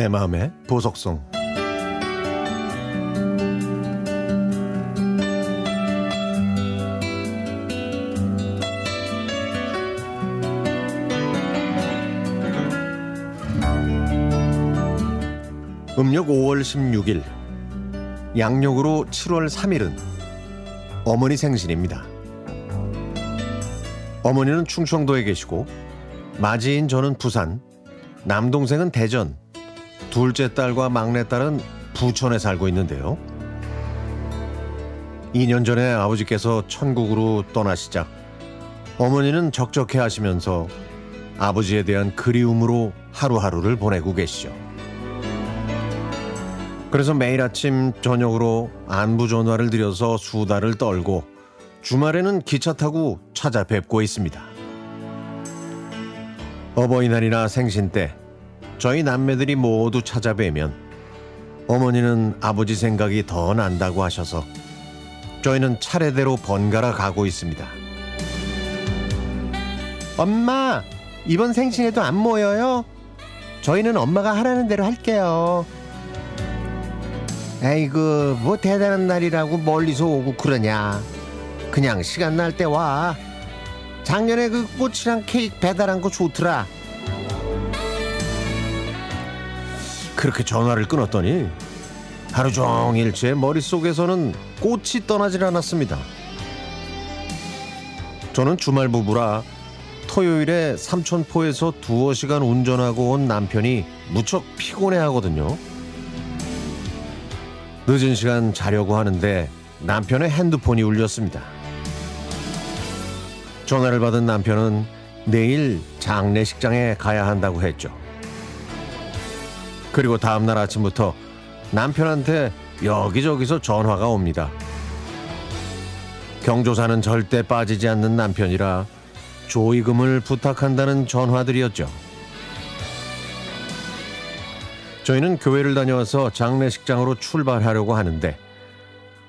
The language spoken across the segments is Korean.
내 마음의 보석성 음력 5월 16일 양력으로 7월 3일은 어머니 생신입니다. 어머니는 충청도에 계시고 맞이인 저는 부산, 남동생은 대전, 둘째 딸과 막내 딸은 부천에 살고 있는데요. 2년 전에 아버지께서 천국으로 떠나시자 어머니는 적적해 하시면서 아버지에 대한 그리움으로 하루하루를 보내고 계시죠. 그래서 매일 아침 저녁으로 안부 전화를 드려서 수다를 떨고 주말에는 기차 타고 찾아뵙고 있습니다. 어버이날이나 생신 때 저희 남매들이 모두 찾아뵈면 어머니는 아버지 생각이 더 난다고 하셔서 저희는 차례대로 번갈아 가고 있습니다. 엄마, 이번 생신에도 안 모여요? 저희는 엄마가 하라는 대로 할게요. 에이그, 뭐 대단한 날이라고 멀리서 오고 그러냐. 그냥 시간 날 때 와. 작년에 그 꽃이랑 케이크 배달한 거 좋더라. 그렇게 전화를 끊었더니 하루 종일 제 머릿속에서는 꽃이 떠나질 않았습니다. 저는 주말 부부라 토요일에 삼천포에서 두어 시간 운전하고 온 남편이 무척 피곤해 하거든요. 늦은 시간 자려고 하는데 남편의 핸드폰이 울렸습니다. 전화를 받은 남편은 내일 장례식장에 가야 한다고 했죠. 그리고 다음날 아침부터 남편한테 여기저기서 전화가 옵니다. 경조사는 절대 빠지지 않는 남편이라 조의금을 부탁한다는 전화들이었죠. 저희는 교회를 다녀와서 장례식장으로 출발하려고 하는데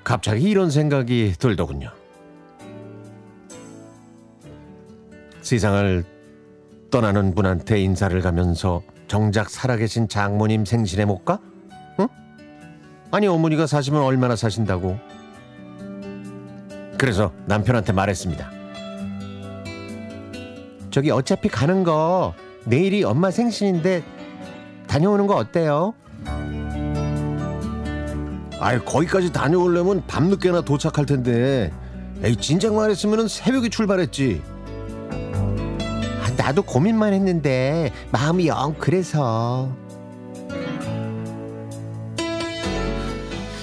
갑자기 이런 생각이 들더군요. 세상을 떠나는 분한테 인사를 가면서 정작 살아계신 장모님 생신에 못 가? 응? 아니 어머니가 사시면 얼마나 사신다고? 그래서 남편한테 말했습니다. 저기 어차피 가는 거 내일이 엄마 생신인데 다녀오는 거 어때요? 아이 거기까지 다녀오려면 밤늦게나 도착할 텐데 에이 진작 말했으면 새벽에 출발했지 아, 나도 고민만 했는데 마음이 영 그래서.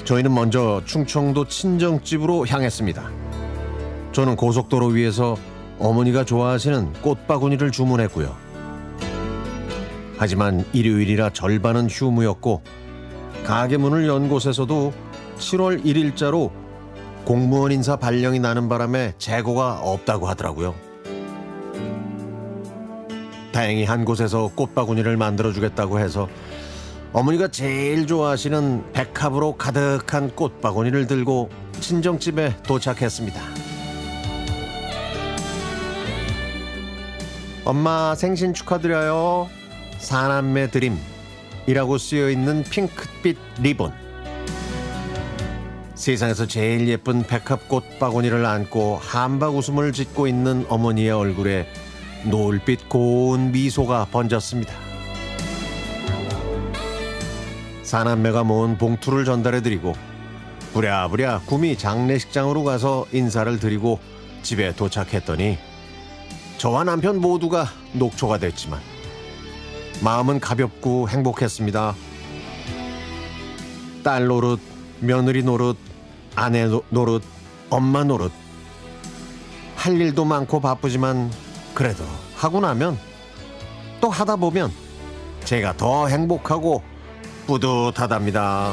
저희는 먼저 충청도 친정집으로 향했습니다. 저는 고속도로 위에서 어머니가 좋아하시는 꽃바구니를 주문했고요. 하지만 일요일이라 절반은 휴무였고 가게 문을 연 곳에서도 7월 1일자로 공무원 인사 발령이 나는 바람에 재고가 없다고 하더라고요. 다행히 한 곳에서 꽃바구니를 만들어주겠다고 해서 어머니가 제일 좋아하시는 백합으로 가득한 꽃바구니를 들고 친정집에 도착했습니다. 엄마 생신 축하드려요. 사남매 드림이라고 쓰여 있는 핑크빛 리본. 세상에서 제일 예쁜 백합꽃 바구니를 안고 함박웃음을 짓고 있는 어머니의 얼굴에 노을빛 고운 미소가 번졌습니다. 사남매가 모은 봉투를 전달해드리고 부랴부랴 구미 장례식장으로 가서 인사를 드리고 집에 도착했더니 저와 남편 모두가 녹초가 됐지만 마음은 가볍고 행복했습니다. 딸 노릇, 며느리 노릇, 아내 노- 노릇, 엄마 노릇. 할 일도 많고 바쁘지만 그래도 하고 나면 또 하다 보면 제가 더 행복하고 뿌듯하답니다.